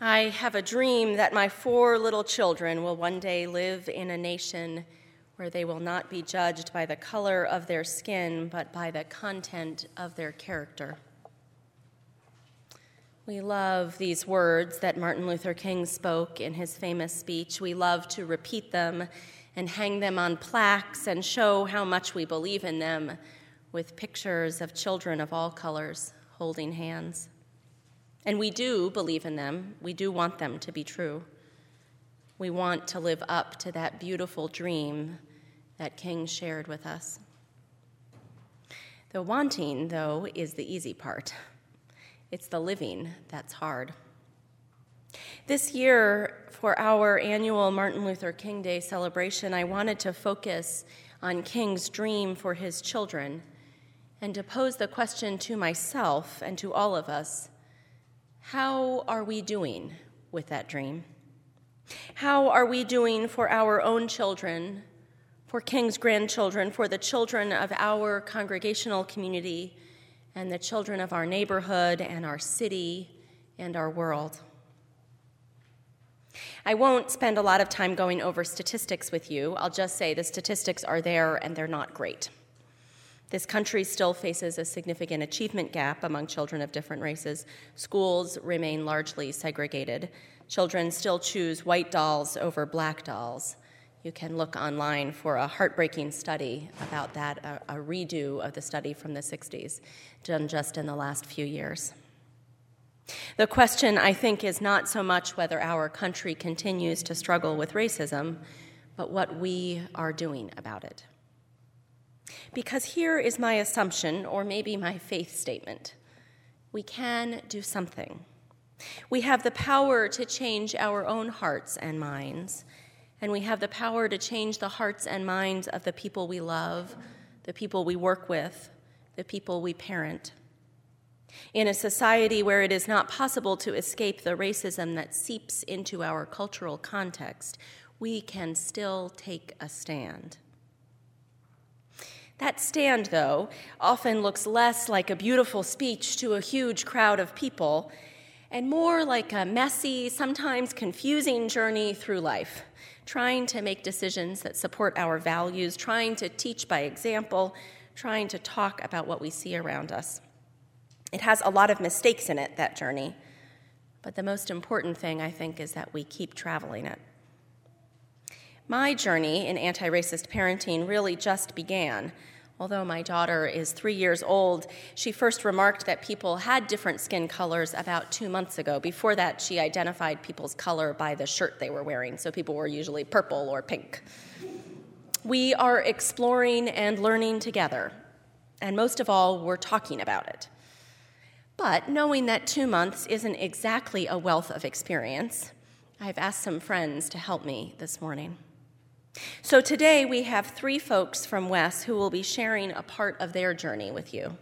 I have a dream that my four little children will one day live in a nation where they will not be judged by the color of their skin, but by the content of their character. We love these words that Martin Luther King spoke in his famous speech. We love to repeat them and hang them on plaques and show how much we believe in them with pictures of children of all colors holding hands. And we do believe in them, we do want them to be true. We want to live up to that beautiful dream that King shared with us. The wanting, though, is the easy part. It's the living that's hard. This year, for our annual Martin Luther King Day celebration, I wanted to focus on King's dream for his children and to pose the question to myself and to all of us how are we doing with that dream? How are we doing for our own children, for King's grandchildren, for the children of our congregational community, and the children of our neighborhood and our city and our world? I won't spend a lot of time going over statistics with you. I'll just say the statistics are there and they're not great. This country still faces a significant achievement gap among children of different races. Schools remain largely segregated. Children still choose white dolls over black dolls. You can look online for a heartbreaking study about that, a, a redo of the study from the 60s, done just in the last few years. The question, I think, is not so much whether our country continues to struggle with racism, but what we are doing about it. Because here is my assumption, or maybe my faith statement we can do something. We have the power to change our own hearts and minds, and we have the power to change the hearts and minds of the people we love, the people we work with, the people we parent. In a society where it is not possible to escape the racism that seeps into our cultural context, we can still take a stand. That stand, though, often looks less like a beautiful speech to a huge crowd of people and more like a messy, sometimes confusing journey through life, trying to make decisions that support our values, trying to teach by example, trying to talk about what we see around us. It has a lot of mistakes in it, that journey, but the most important thing, I think, is that we keep traveling it. My journey in anti racist parenting really just began. Although my daughter is three years old, she first remarked that people had different skin colors about two months ago. Before that, she identified people's color by the shirt they were wearing, so people were usually purple or pink. We are exploring and learning together, and most of all, we're talking about it. But knowing that two months isn't exactly a wealth of experience, I've asked some friends to help me this morning. So today we have three folks from Wes who will be sharing a part of their journey with you.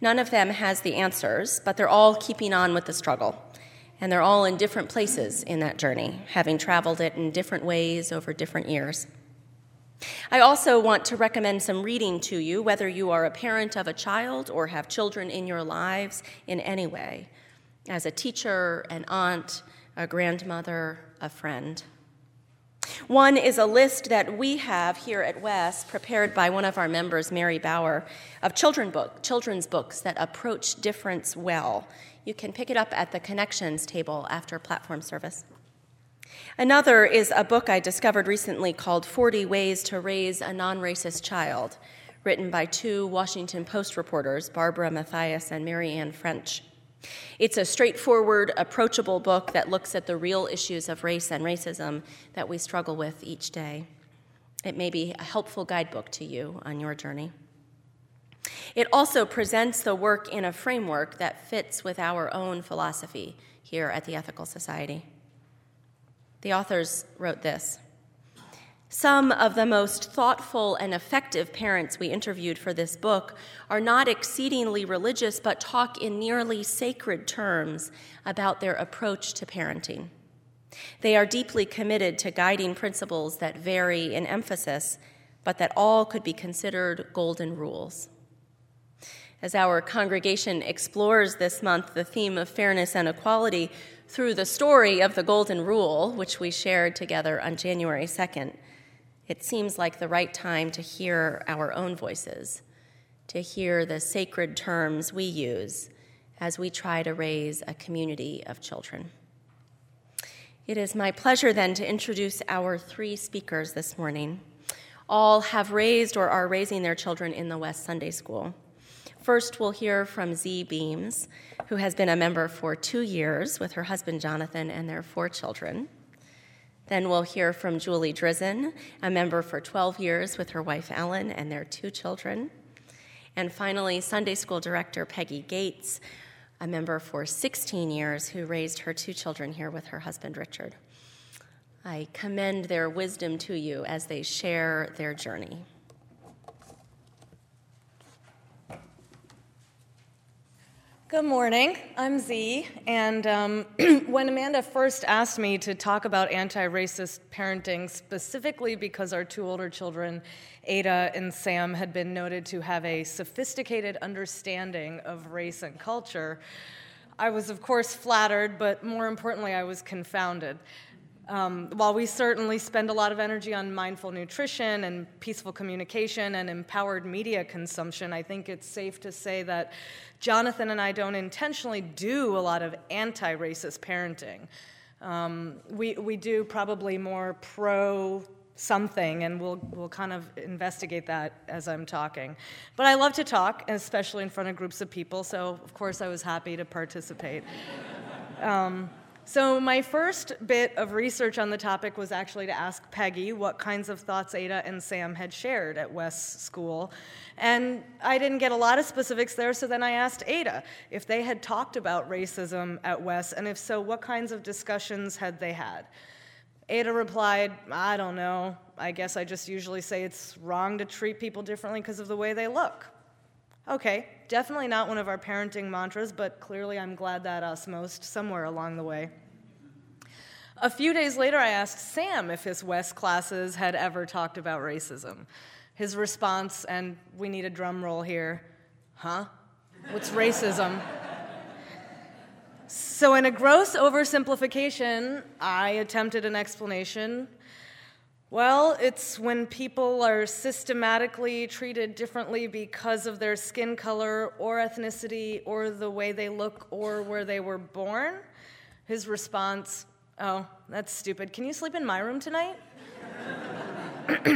None of them has the answers, but they're all keeping on with the struggle. And they're all in different places in that journey, having traveled it in different ways over different years. I also want to recommend some reading to you, whether you are a parent of a child or have children in your lives in any way, as a teacher, an aunt, a grandmother, a friend. One is a list that we have here at West, prepared by one of our members, Mary Bauer, of children book, children's books that approach difference well. You can pick it up at the connections table after platform service. Another is a book I discovered recently called 40 Ways to Raise a Non Racist Child, written by two Washington Post reporters, Barbara Mathias and Mary Ann French. It's a straightforward, approachable book that looks at the real issues of race and racism that we struggle with each day. It may be a helpful guidebook to you on your journey. It also presents the work in a framework that fits with our own philosophy here at the Ethical Society. The authors wrote this some of the most thoughtful and effective parents we interviewed for this book are not exceedingly religious, but talk in nearly sacred terms about their approach to parenting. They are deeply committed to guiding principles that vary in emphasis, but that all could be considered golden rules. As our congregation explores this month the theme of fairness and equality through the story of the Golden Rule, which we shared together on January 2nd, it seems like the right time to hear our own voices, to hear the sacred terms we use as we try to raise a community of children. It is my pleasure then to introduce our three speakers this morning. All have raised or are raising their children in the West Sunday School. First, we'll hear from Z Beams, who has been a member for two years with her husband Jonathan and their four children. Then we'll hear from Julie Drizzen, a member for 12 years with her wife Ellen and their two children. And finally, Sunday School Director Peggy Gates, a member for 16 years who raised her two children here with her husband Richard. I commend their wisdom to you as they share their journey. Good morning. I'm Z, and um, when Amanda first asked me to talk about anti racist parenting, specifically because our two older children, Ada and Sam, had been noted to have a sophisticated understanding of race and culture, I was, of course, flattered, but more importantly, I was confounded. Um, while we certainly spend a lot of energy on mindful nutrition and peaceful communication and empowered media consumption, I think it's safe to say that Jonathan and I don't intentionally do a lot of anti racist parenting. Um, we, we do probably more pro something, and we'll, we'll kind of investigate that as I'm talking. But I love to talk, especially in front of groups of people, so of course I was happy to participate. Um, so, my first bit of research on the topic was actually to ask Peggy what kinds of thoughts Ada and Sam had shared at West School. And I didn't get a lot of specifics there, so then I asked Ada if they had talked about racism at West, and if so, what kinds of discussions had they had. Ada replied, I don't know. I guess I just usually say it's wrong to treat people differently because of the way they look. Okay, definitely not one of our parenting mantras, but clearly I'm glad that uh, us most somewhere along the way. A few days later, I asked Sam if his West classes had ever talked about racism. His response, and we need a drum roll here huh? What's racism? so, in a gross oversimplification, I attempted an explanation well, it's when people are systematically treated differently because of their skin color or ethnicity or the way they look or where they were born. His response, Oh, that's stupid. Can you sleep in my room tonight?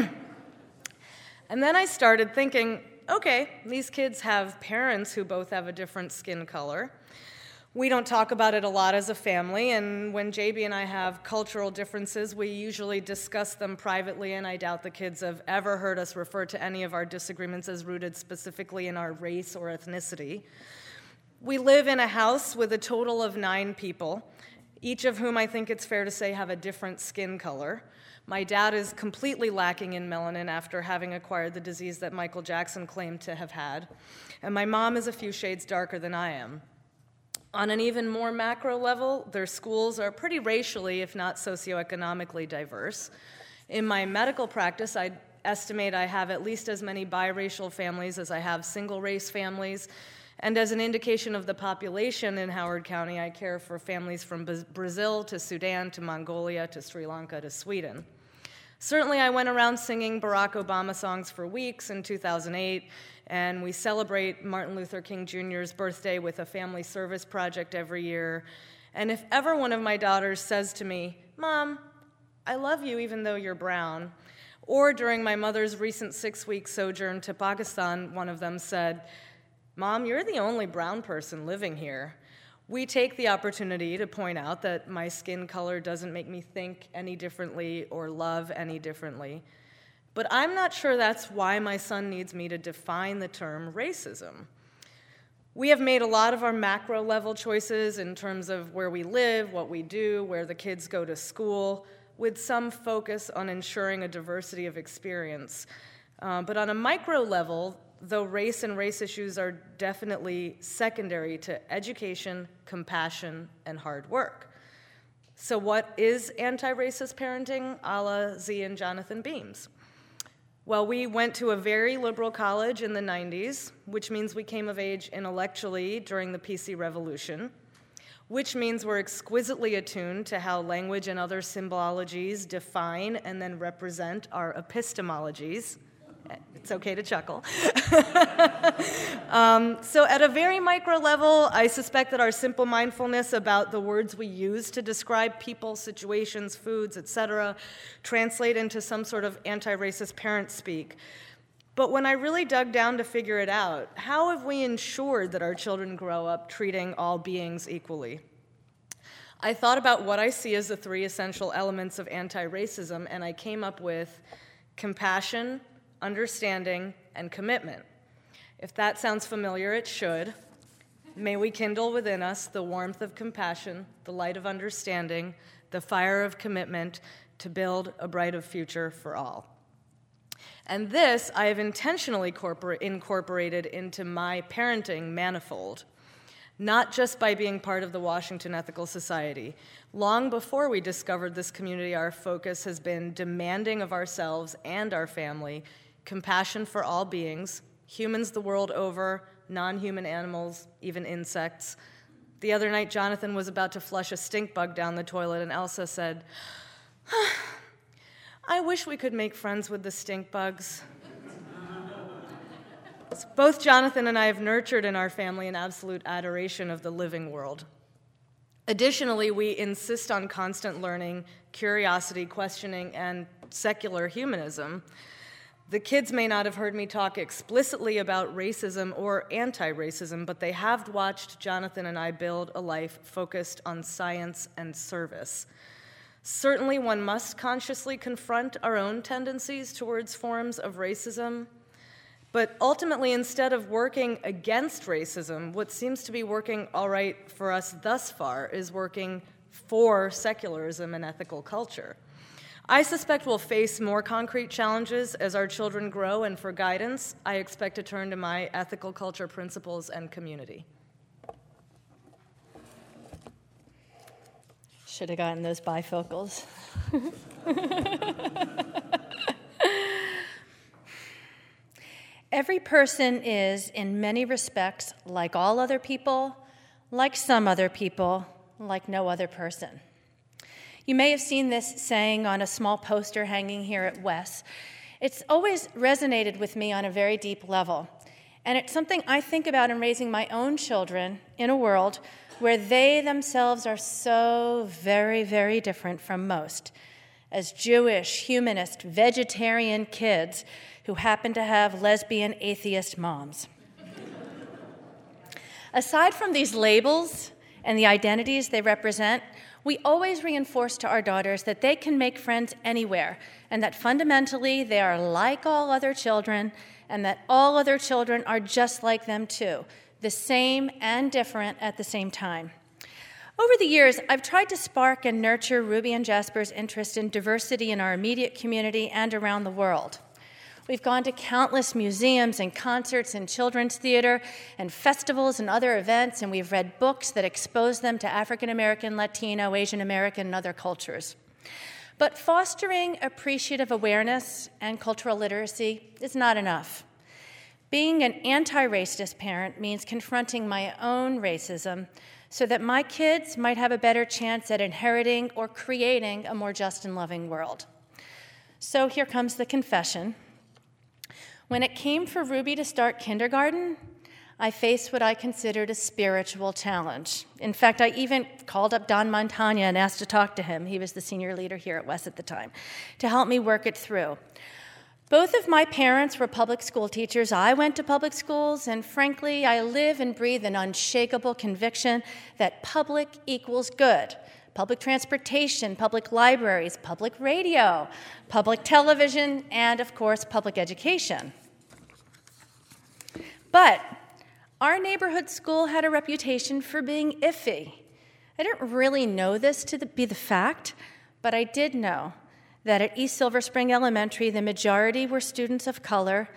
and then I started thinking, okay, these kids have parents who both have a different skin color. We don't talk about it a lot as a family, and when JB and I have cultural differences, we usually discuss them privately, and I doubt the kids have ever heard us refer to any of our disagreements as rooted specifically in our race or ethnicity. We live in a house with a total of nine people, each of whom I think it's fair to say have a different skin color. My dad is completely lacking in melanin after having acquired the disease that Michael Jackson claimed to have had, and my mom is a few shades darker than I am. On an even more macro level, their schools are pretty racially, if not socioeconomically, diverse. In my medical practice, I estimate I have at least as many biracial families as I have single race families. And as an indication of the population in Howard County, I care for families from Brazil to Sudan to Mongolia to Sri Lanka to Sweden. Certainly, I went around singing Barack Obama songs for weeks in 2008 and we celebrate Martin Luther King Jr.'s birthday with a family service project every year. And if ever one of my daughters says to me, Mom, I love you even though you're brown, or during my mother's recent six week sojourn to Pakistan, one of them said, Mom, you're the only brown person living here. We take the opportunity to point out that my skin color doesn't make me think any differently or love any differently. But I'm not sure that's why my son needs me to define the term racism. We have made a lot of our macro level choices in terms of where we live, what we do, where the kids go to school, with some focus on ensuring a diversity of experience. Uh, but on a micro level, though race and race issues are definitely secondary to education, compassion, and hard work. So, what is anti racist parenting a la Z and Jonathan Beams? Well, we went to a very liberal college in the 90s, which means we came of age intellectually during the PC Revolution, which means we're exquisitely attuned to how language and other symbologies define and then represent our epistemologies. It's okay to chuckle. um, so, at a very micro level, I suspect that our simple mindfulness about the words we use to describe people, situations, foods, etc., translate into some sort of anti racist parent speak. But when I really dug down to figure it out, how have we ensured that our children grow up treating all beings equally? I thought about what I see as the three essential elements of anti racism, and I came up with compassion, understanding, and commitment. If that sounds familiar, it should. May we kindle within us the warmth of compassion, the light of understanding, the fire of commitment to build a brighter future for all. And this I have intentionally incorporated into my parenting manifold, not just by being part of the Washington Ethical Society. Long before we discovered this community, our focus has been demanding of ourselves and our family compassion for all beings, humans the world over, non human animals, even insects. The other night, Jonathan was about to flush a stink bug down the toilet, and Elsa said, I wish we could make friends with the stink bugs. Both Jonathan and I have nurtured in our family an absolute adoration of the living world. Additionally, we insist on constant learning, curiosity, questioning, and secular humanism. The kids may not have heard me talk explicitly about racism or anti racism, but they have watched Jonathan and I build a life focused on science and service. Certainly, one must consciously confront our own tendencies towards forms of racism. But ultimately, instead of working against racism, what seems to be working all right for us thus far is working for secularism and ethical culture. I suspect we'll face more concrete challenges as our children grow, and for guidance, I expect to turn to my ethical culture principles and community. Should have gotten those bifocals. Every person is, in many respects, like all other people, like some other people, like no other person. You may have seen this saying on a small poster hanging here at Wes. It's always resonated with me on a very deep level. And it's something I think about in raising my own children in a world where they themselves are so very, very different from most. As Jewish, humanist, vegetarian kids who happen to have lesbian, atheist moms. Aside from these labels and the identities they represent, we always reinforce to our daughters that they can make friends anywhere and that fundamentally they are like all other children and that all other children are just like them too, the same and different at the same time. Over the years, I've tried to spark and nurture Ruby and Jasper's interest in diversity in our immediate community and around the world. We've gone to countless museums and concerts and children's theater and festivals and other events, and we've read books that expose them to African American, Latino, Asian American, and other cultures. But fostering appreciative awareness and cultural literacy is not enough. Being an anti racist parent means confronting my own racism so that my kids might have a better chance at inheriting or creating a more just and loving world. So here comes the confession. When it came for Ruby to start kindergarten, I faced what I considered a spiritual challenge. In fact, I even called up Don Montagna and asked to talk to him. He was the senior leader here at Wes at the time, to help me work it through. Both of my parents were public school teachers. I went to public schools, and frankly, I live and breathe an unshakable conviction that public equals good public transportation, public libraries, public radio, public television, and of course, public education. But our neighborhood school had a reputation for being iffy. I didn't really know this to be the fact, but I did know that at East Silver Spring Elementary, the majority were students of color,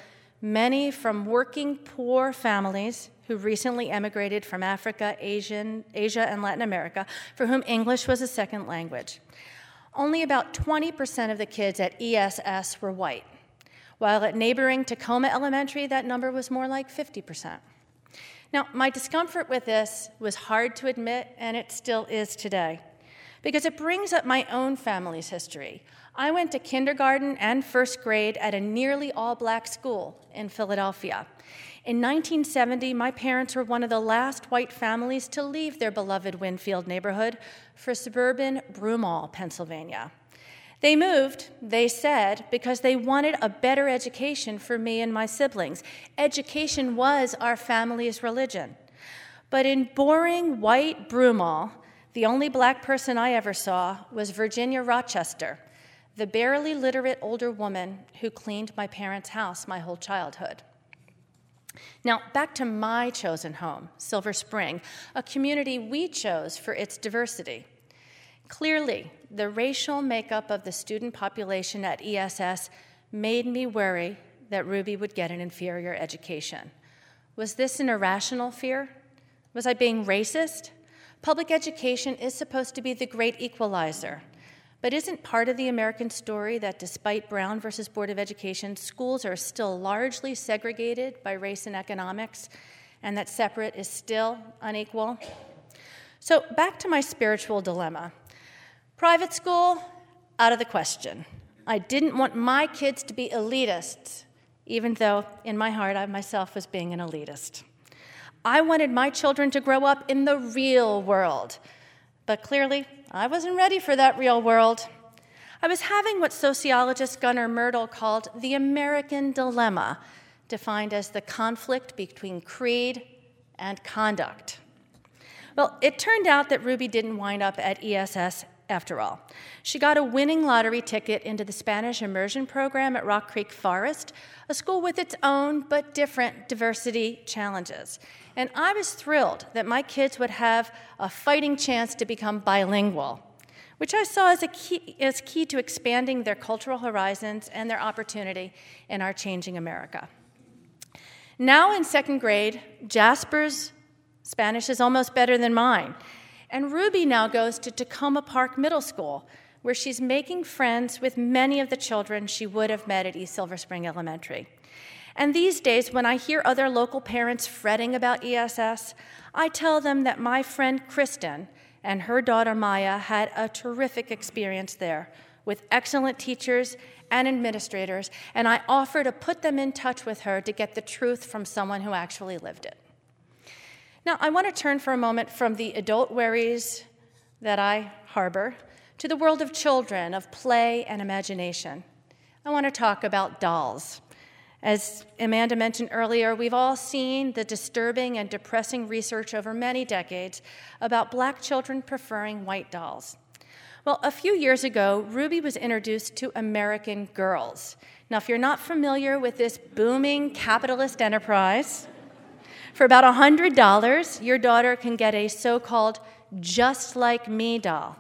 many from working poor families who recently emigrated from Africa, Asian, Asia, and Latin America, for whom English was a second language. Only about 20% of the kids at ESS were white. while at neighboring Takoma Elementary, that number was more like 50%. Now, my discomfort with this was hard to admit, and it still is today, because it brings up my own family's history. I went to kindergarten and first grade at a nearly all black school in Philadelphia. In 1970, my parents were one of the last white families to leave their beloved Wynnefield neighborhood for suburban Broomall, Pennsylvania. They moved, they said, because they wanted a better education for me and my siblings. Education was our family's religion. But in boring white Broomall, the only black person I ever saw was Virginia Rochester, the barely literate older woman who cleaned my parents' house my whole childhood. Now, back to my chosen home, Silver Spring, a community we chose for its diversity. Clearly, the racial makeup of the student population at ESS made me worry that Ruby would get an inferior education. Was this an irrational fear? Was I being racist? Public education is supposed to be the great equalizer. But isn't part of the American story that despite Brown versus Board of Education, schools are still largely segregated by race and economics, and that separate is still unequal? So, back to my spiritual dilemma. Private school, out of the question. I didn't want my kids to be elitists, even though in my heart I myself was being an elitist. I wanted my children to grow up in the real world, but clearly I wasn't ready for that real world. I was having what sociologist Gunnar Myrdal called the American dilemma, defined as the conflict between creed and conduct. Well, it turned out that Ruby didn't wind up at ESS after all. She got a winning lottery ticket into the Spanish immersion program at Rock Creek Forest, a school with its own but different diversity challenges. And I was thrilled that my kids would have a fighting chance to become bilingual, which I saw as, a key, as key to expanding their cultural horizons and their opportunity in our changing America. Now in second grade, Jasper's Spanish is almost better than mine. And Ruby now goes to Takoma Park Middle School, where she's making friends with many of the children she would have met at East Silver Spring Elementary. And these days, when I hear other local parents fretting about ESS, I tell them that my friend Kristen and her daughter Maya had a terrific experience there with excellent teachers and administrators, and I offer to put them in touch with her to get the truth from someone who actually lived it. Now, I want to turn for a moment from the adult worries that I harbor to the world of children, of play and imagination. I want to talk about dolls. As Amanda mentioned earlier, we've all seen the disturbing and depressing research over many decades about black children preferring white dolls. Well, a few years ago, Ruby was introduced to American Girls. Now, if you're not familiar with this booming capitalist enterprise, for about $100, your daughter can get a so called just like me doll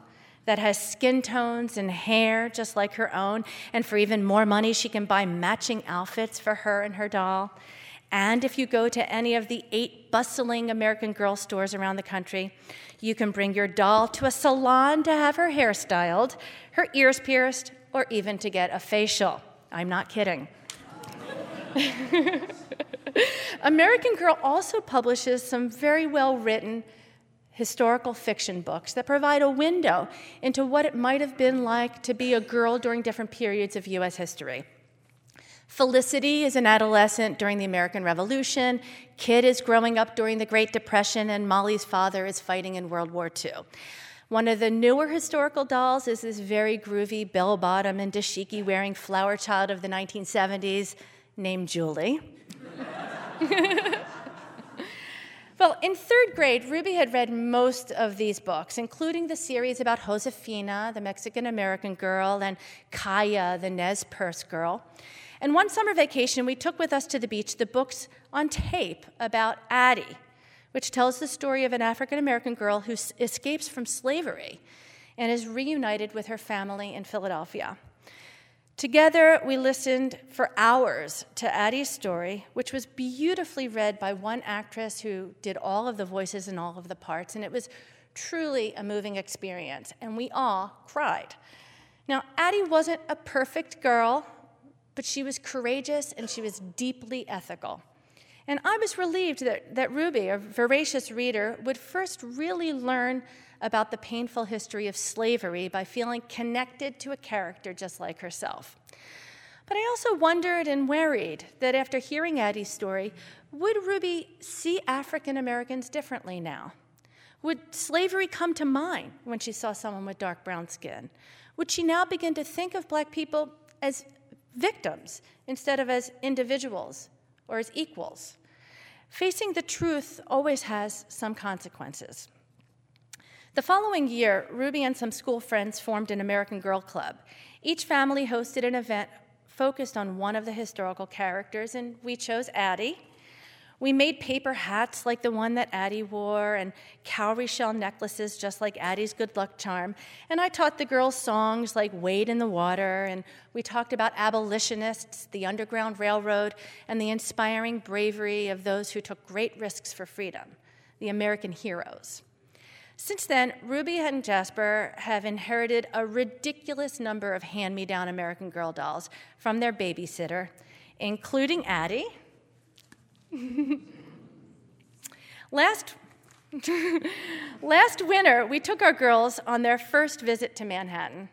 that has skin tones and hair just like her own. And for even more money, she can buy matching outfits for her and her doll. And if you go to any of the eight bustling American Girl stores around the country, you can bring your doll to a salon to have her hair styled, her ears pierced, or even to get a facial. I'm not kidding. American Girl also publishes some very well written historical fiction books that provide a window into what it might have been like to be a girl during different periods of US history. Felicity is an adolescent during the American Revolution. Kit is growing up during the Great Depression, and Molly's father is fighting in World War II. One of the newer historical dolls is this very groovy bell bottom and dashiki wearing flower child of the 1970s named Julie. well, in third grade, Ruby had read most of these books, including the series about Josefina, the Mexican American girl, and Kaya, the Nez Perce girl. And one summer vacation, we took with us to the beach the books on tape about Addie, which tells the story of an African American girl who escapes from slavery and is reunited with her family in Philadelphia. Together, we listened for hours to Addie's story, which was beautifully read by one actress who did all of the voices and all of the parts, and it was truly a moving experience, and we all cried. Now, Addie wasn't a perfect girl, but she was courageous and she was deeply ethical. And I was relieved that, that Ruby, a voracious reader, would first really learn about the painful history of slavery by feeling connected to a character just like herself. But I also wondered and worried that after hearing Addie's story, would Ruby see African Americans differently now? Would slavery come to mind when she saw someone with dark brown skin? Would she now begin to think of black people as victims instead of as individuals or as equals? Facing the truth always has some consequences. The following year, Ruby and some school friends formed an American Girl Club. Each family hosted an event focused on one of the historical characters, and we chose Addie. We made paper hats like the one that Addie wore and cowrie shell necklaces just like Addie's good luck charm. And I taught the girls songs like Wade in the Water, and we talked about abolitionists, the Underground Railroad, and the inspiring bravery of those who took great risks for freedom, the American heroes. Since then, Ruby and Jasper have inherited a ridiculous number of hand me down American Girl dolls from their babysitter, including Addie last, last winter, we took our girls on their first visit to Manhattan.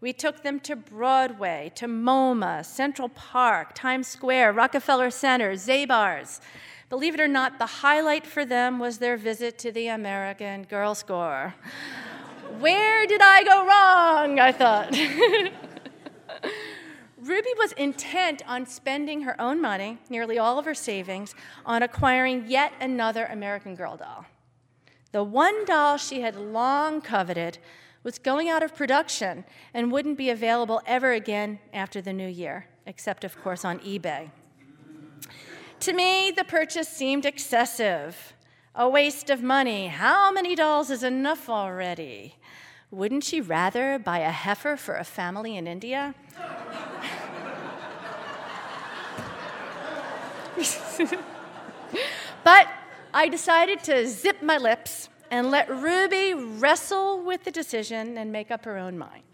We took them to Broadway, to MoMA, Central Park, Times Square, Rockefeller Center, Zabar's. Believe it or not, the highlight for them was their visit to the American Girl Score. Where did I go wrong? I thought. Ruby was intent on spending her own money, nearly all of her savings, on acquiring yet another American Girl doll. The one doll she had long coveted was going out of production and wouldn't be available ever again after the new year, except, of course, on eBay. To me, the purchase seemed excessive, a waste of money. How many dolls is enough already? Wouldn't she rather buy a heifer for a family in India? but I decided to zip my lips and let Ruby wrestle with the decision and make up her own mind.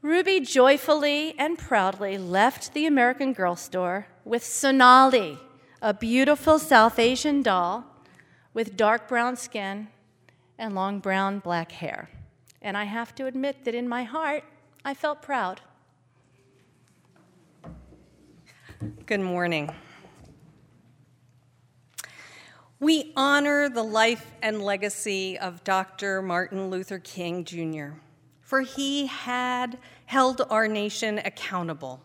Ruby joyfully and proudly left the American Girl store with Sonali, a beautiful South Asian doll with dark brown skin and long brown black hair. And I have to admit that in my heart, I felt proud. Good morning. We honor the life and legacy of Dr. Martin Luther King Jr., for he had held our nation accountable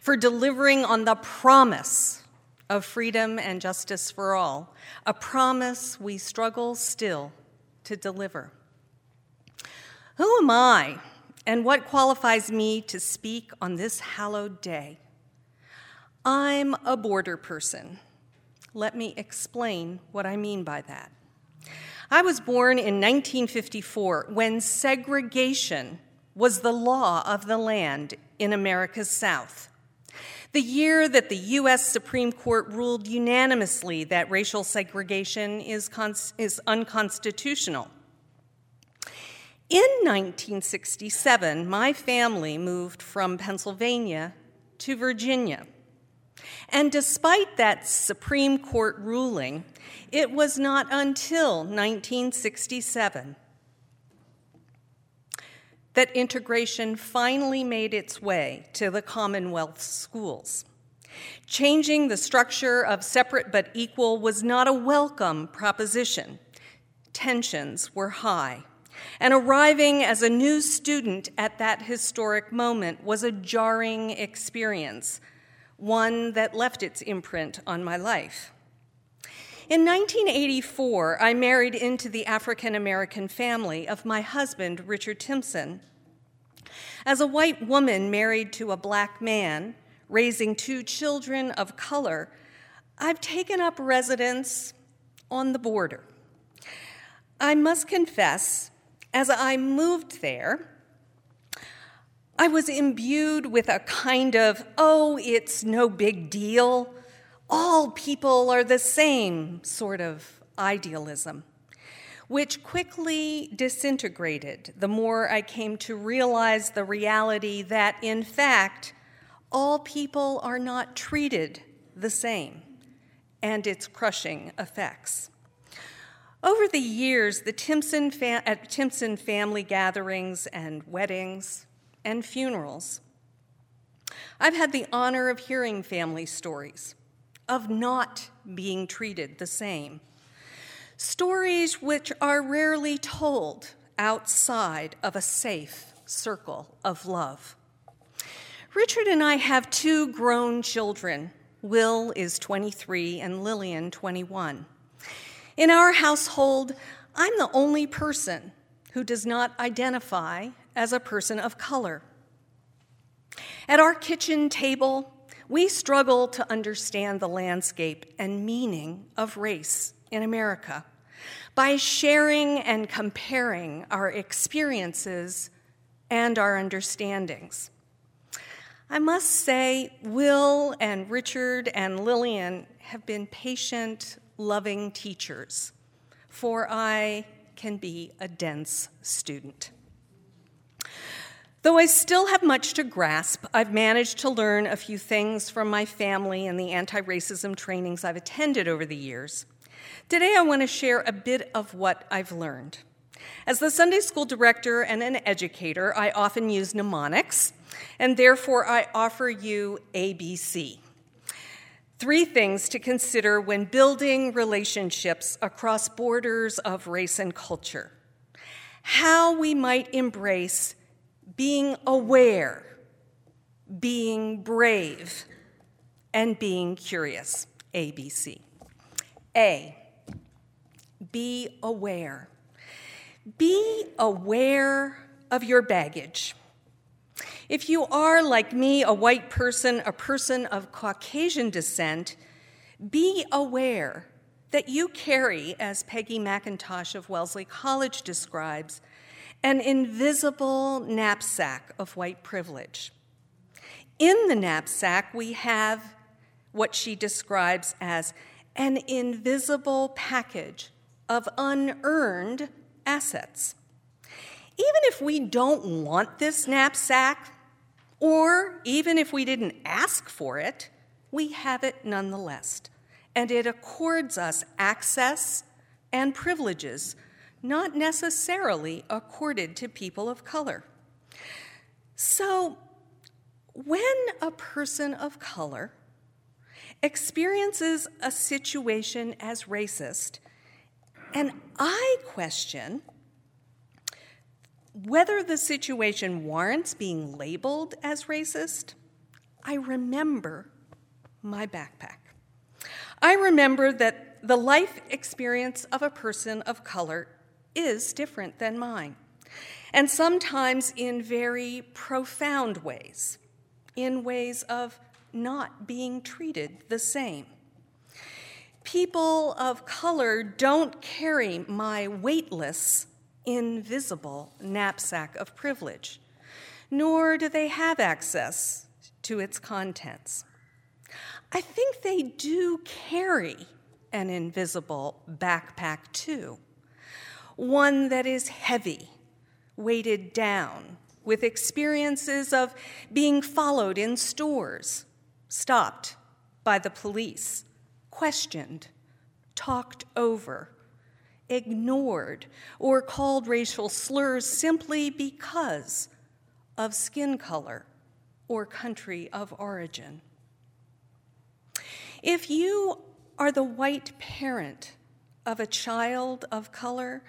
for delivering on the promise of freedom and justice for all, a promise we struggle still to deliver. Who am I, and what qualifies me to speak on this hallowed day? I'm a border person let me explain what I mean by that. I was born in 1954 when segregation was the law of the land in America's South. The year that the U.S. Supreme Court ruled unanimously that racial segregation is, is unconstitutional. In 1967, my family moved from Pennsylvania to Virginia. And despite that Supreme Court ruling, it was not until 1967 that integration finally made its way to the Commonwealth schools. Changing the structure of separate but equal was not a welcome proposition. Tensions were high. And arriving as a new student at that historic moment was a jarring experience one that left its imprint on my life. In 1984, I married into the African American family of my husband, Richard Timpson. As a white woman married to a black man, raising two children of color, I've taken up residence on the border. I must confess, as I moved there, I was imbued with a kind of, oh, it's no big deal, all people are the same sort of idealism, which quickly disintegrated the more I came to realize the reality that, in fact, all people are not treated the same, and its crushing effects. Over the years, the Timpson fa- uh, at Timpson family gatherings and weddings and funerals, I've had the honor of hearing family stories of not being treated the same. Stories which are rarely told outside of a safe circle of love. Richard and I have two grown children. Will is 23 and Lillian 21. In our household, I'm the only person who does not identify as a person of color. At our kitchen table, we struggle to understand the landscape and meaning of race in America by sharing and comparing our experiences and our understandings. I must say, Will and Richard and Lillian have been patient, loving teachers, for I can be a dense student. Though I still have much to grasp, I've managed to learn a few things from my family and the anti racism trainings I've attended over the years. Today, I want to share a bit of what I've learned. As the Sunday school director and an educator, I often use mnemonics, and therefore I offer you ABC. Three things to consider when building relationships across borders of race and culture. How we might embrace being aware, being brave, and being curious. ABC. A, be aware. Be aware of your baggage. If you are, like me, a white person, a person of Caucasian descent, be aware that you carry, as Peggy McIntosh of Wellesley College describes, an invisible knapsack of white privilege. In the knapsack, we have what she describes as an invisible package of unearned assets. Even if we don't want this knapsack, or even if we didn't ask for it, we have it nonetheless. And it accords us access and privileges not necessarily accorded to people of color. So, when a person of color experiences a situation as racist, and I question whether the situation warrants being labeled as racist, I remember my backpack. I remember that the life experience of a person of color is different than mine, and sometimes in very profound ways, in ways of not being treated the same. People of color don't carry my weightless, invisible knapsack of privilege, nor do they have access to its contents. I think they do carry an invisible backpack too one that is heavy, weighted down with experiences of being followed in stores, stopped by the police, questioned, talked over, ignored, or called racial slurs simply because of skin color or country of origin. If you are the white parent of a child of color,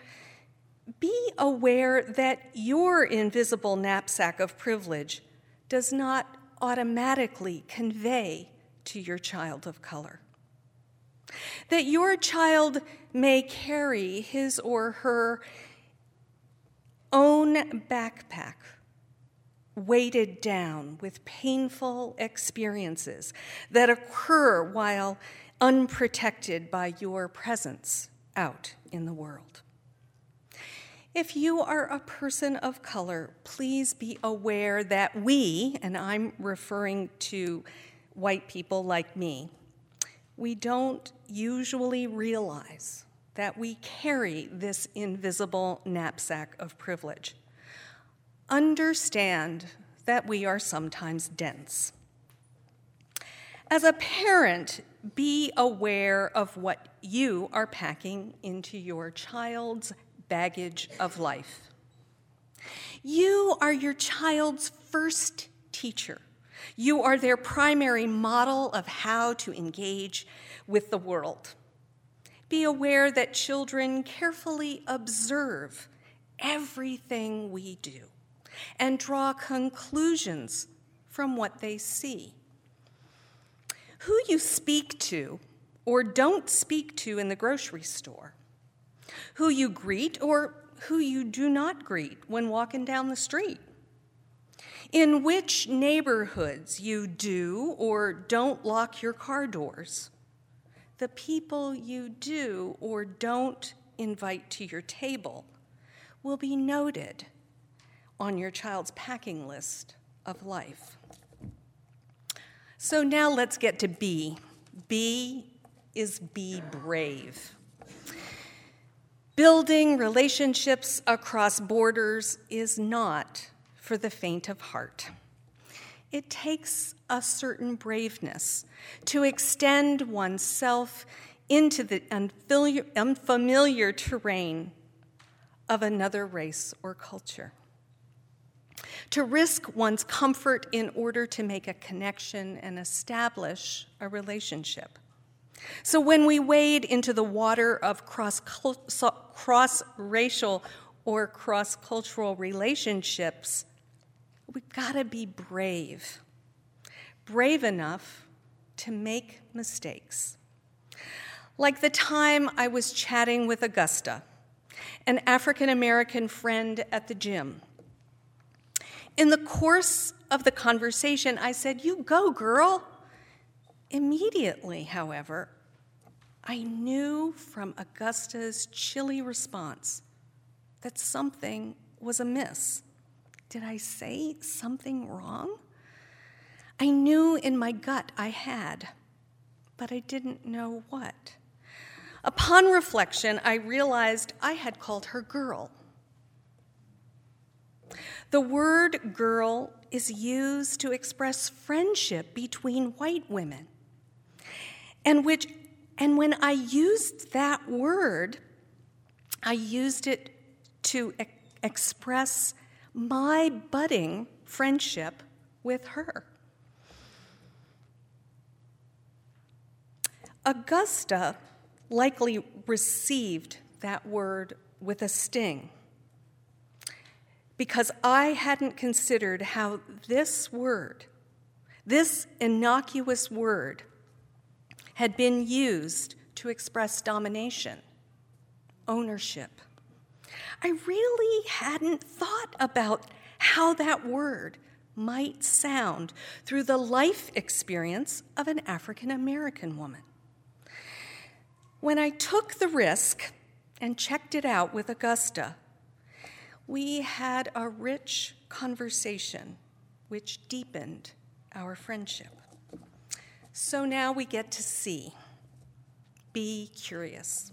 be aware that your invisible knapsack of privilege does not automatically convey to your child of color. That your child may carry his or her own backpack weighted down with painful experiences that occur while unprotected by your presence out in the world. If you are a person of color, please be aware that we, and I'm referring to white people like me, we don't usually realize that we carry this invisible knapsack of privilege. Understand that we are sometimes dense. As a parent, be aware of what you are packing into your child's baggage of life. You are your child's first teacher. You are their primary model of how to engage with the world. Be aware that children carefully observe everything we do and draw conclusions from what they see. Who you speak to or don't speak to in the grocery store, who you greet or who you do not greet when walking down the street, in which neighborhoods you do or don't lock your car doors, the people you do or don't invite to your table will be noted on your child's packing list of life. So now let's get to B. B is be brave. Building relationships across borders is not for the faint of heart. It takes a certain braveness to extend oneself into the unfamiliar, unfamiliar terrain of another race or culture. To risk one's comfort in order to make a connection and establish a relationship. So when we wade into the water of cross racial or cross cultural relationships, we've got to be brave. Brave enough to make mistakes. Like the time I was chatting with Augusta, an African American friend at the gym. In the course of the conversation, I said, You go, girl. Immediately, however, I knew from Augusta's chilly response that something was amiss. Did I say something wrong? I knew in my gut I had, but I didn't know what. Upon reflection, I realized I had called her girl. The word girl is used to express friendship between white women and which and when I used that word, I used it to e- express my budding friendship with her. Augusta likely received that word with a sting because I hadn't considered how this word, this innocuous word, had been used to express domination, ownership. I really hadn't thought about how that word might sound through the life experience of an African American woman. When I took the risk and checked it out with Augusta, we had a rich conversation which deepened our friendship. So now we get to C. Be curious.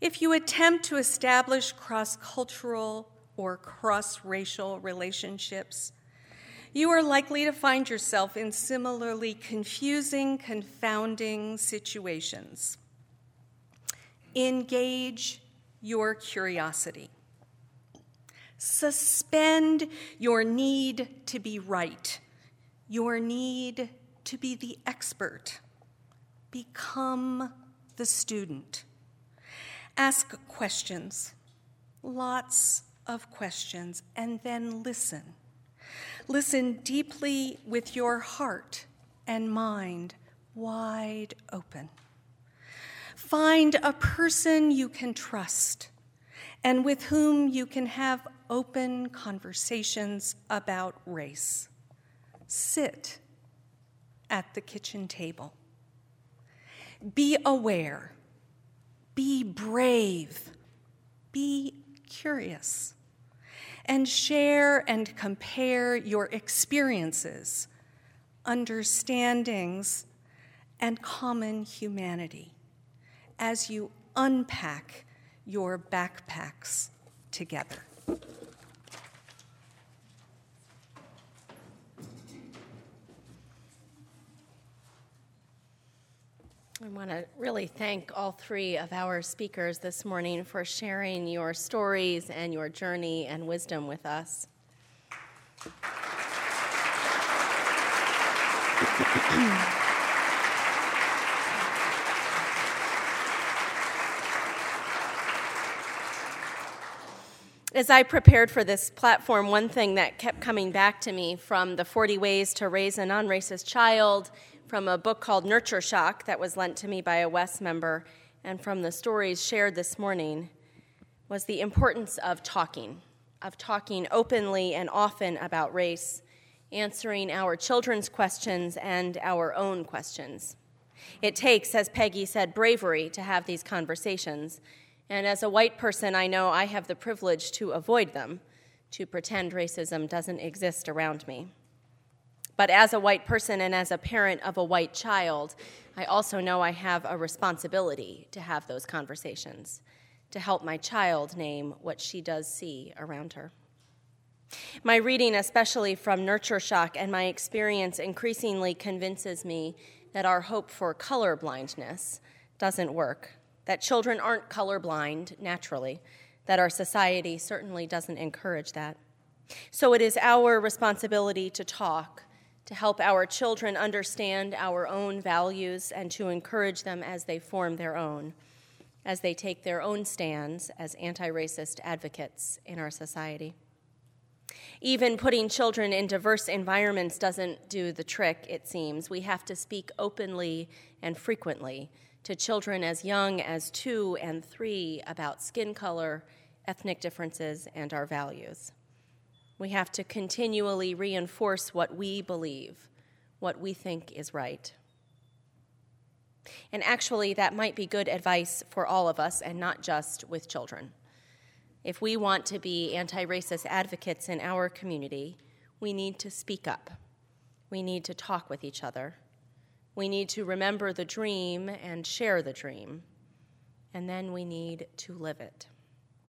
If you attempt to establish cross cultural or cross racial relationships, you are likely to find yourself in similarly confusing, confounding situations. Engage your curiosity. Suspend your need to be right, your need to be the expert. Become the student. Ask questions, lots of questions, and then listen. Listen deeply with your heart and mind wide open. Find a person you can trust and with whom you can have open conversations about race. Sit at the kitchen table. Be aware, be brave, be curious, and share and compare your experiences, understandings, and common humanity as you unpack your backpacks together. I want to really thank all three of our speakers this morning for sharing your stories and your journey and wisdom with us. As I prepared for this platform, one thing that kept coming back to me from the 40 Ways to Raise a Non Racist Child from a book called Nurture Shock that was lent to me by a WES member, and from the stories shared this morning, was the importance of talking, of talking openly and often about race, answering our children's questions and our own questions. It takes, as Peggy said, bravery to have these conversations. And as a white person, I know I have the privilege to avoid them, to pretend racism doesn't exist around me. But as a white person and as a parent of a white child, I also know I have a responsibility to have those conversations, to help my child name what she does see around her. My reading, especially from Nurture Shock, and my experience increasingly convinces me that our hope for color blindness doesn't work, that children aren't colorblind naturally, that our society certainly doesn't encourage that. So it is our responsibility to talk, to help our children understand our own values and to encourage them as they form their own, as they take their own stands as anti racist advocates in our society. Even putting children in diverse environments doesn't do the trick, it seems. We have to speak openly and frequently to children as young as two and three about skin color, ethnic differences, and our values. We have to continually reinforce what we believe, what we think is right. And actually, that might be good advice for all of us and not just with children. If we want to be anti racist advocates in our community, we need to speak up. We need to talk with each other. We need to remember the dream and share the dream. And then we need to live it.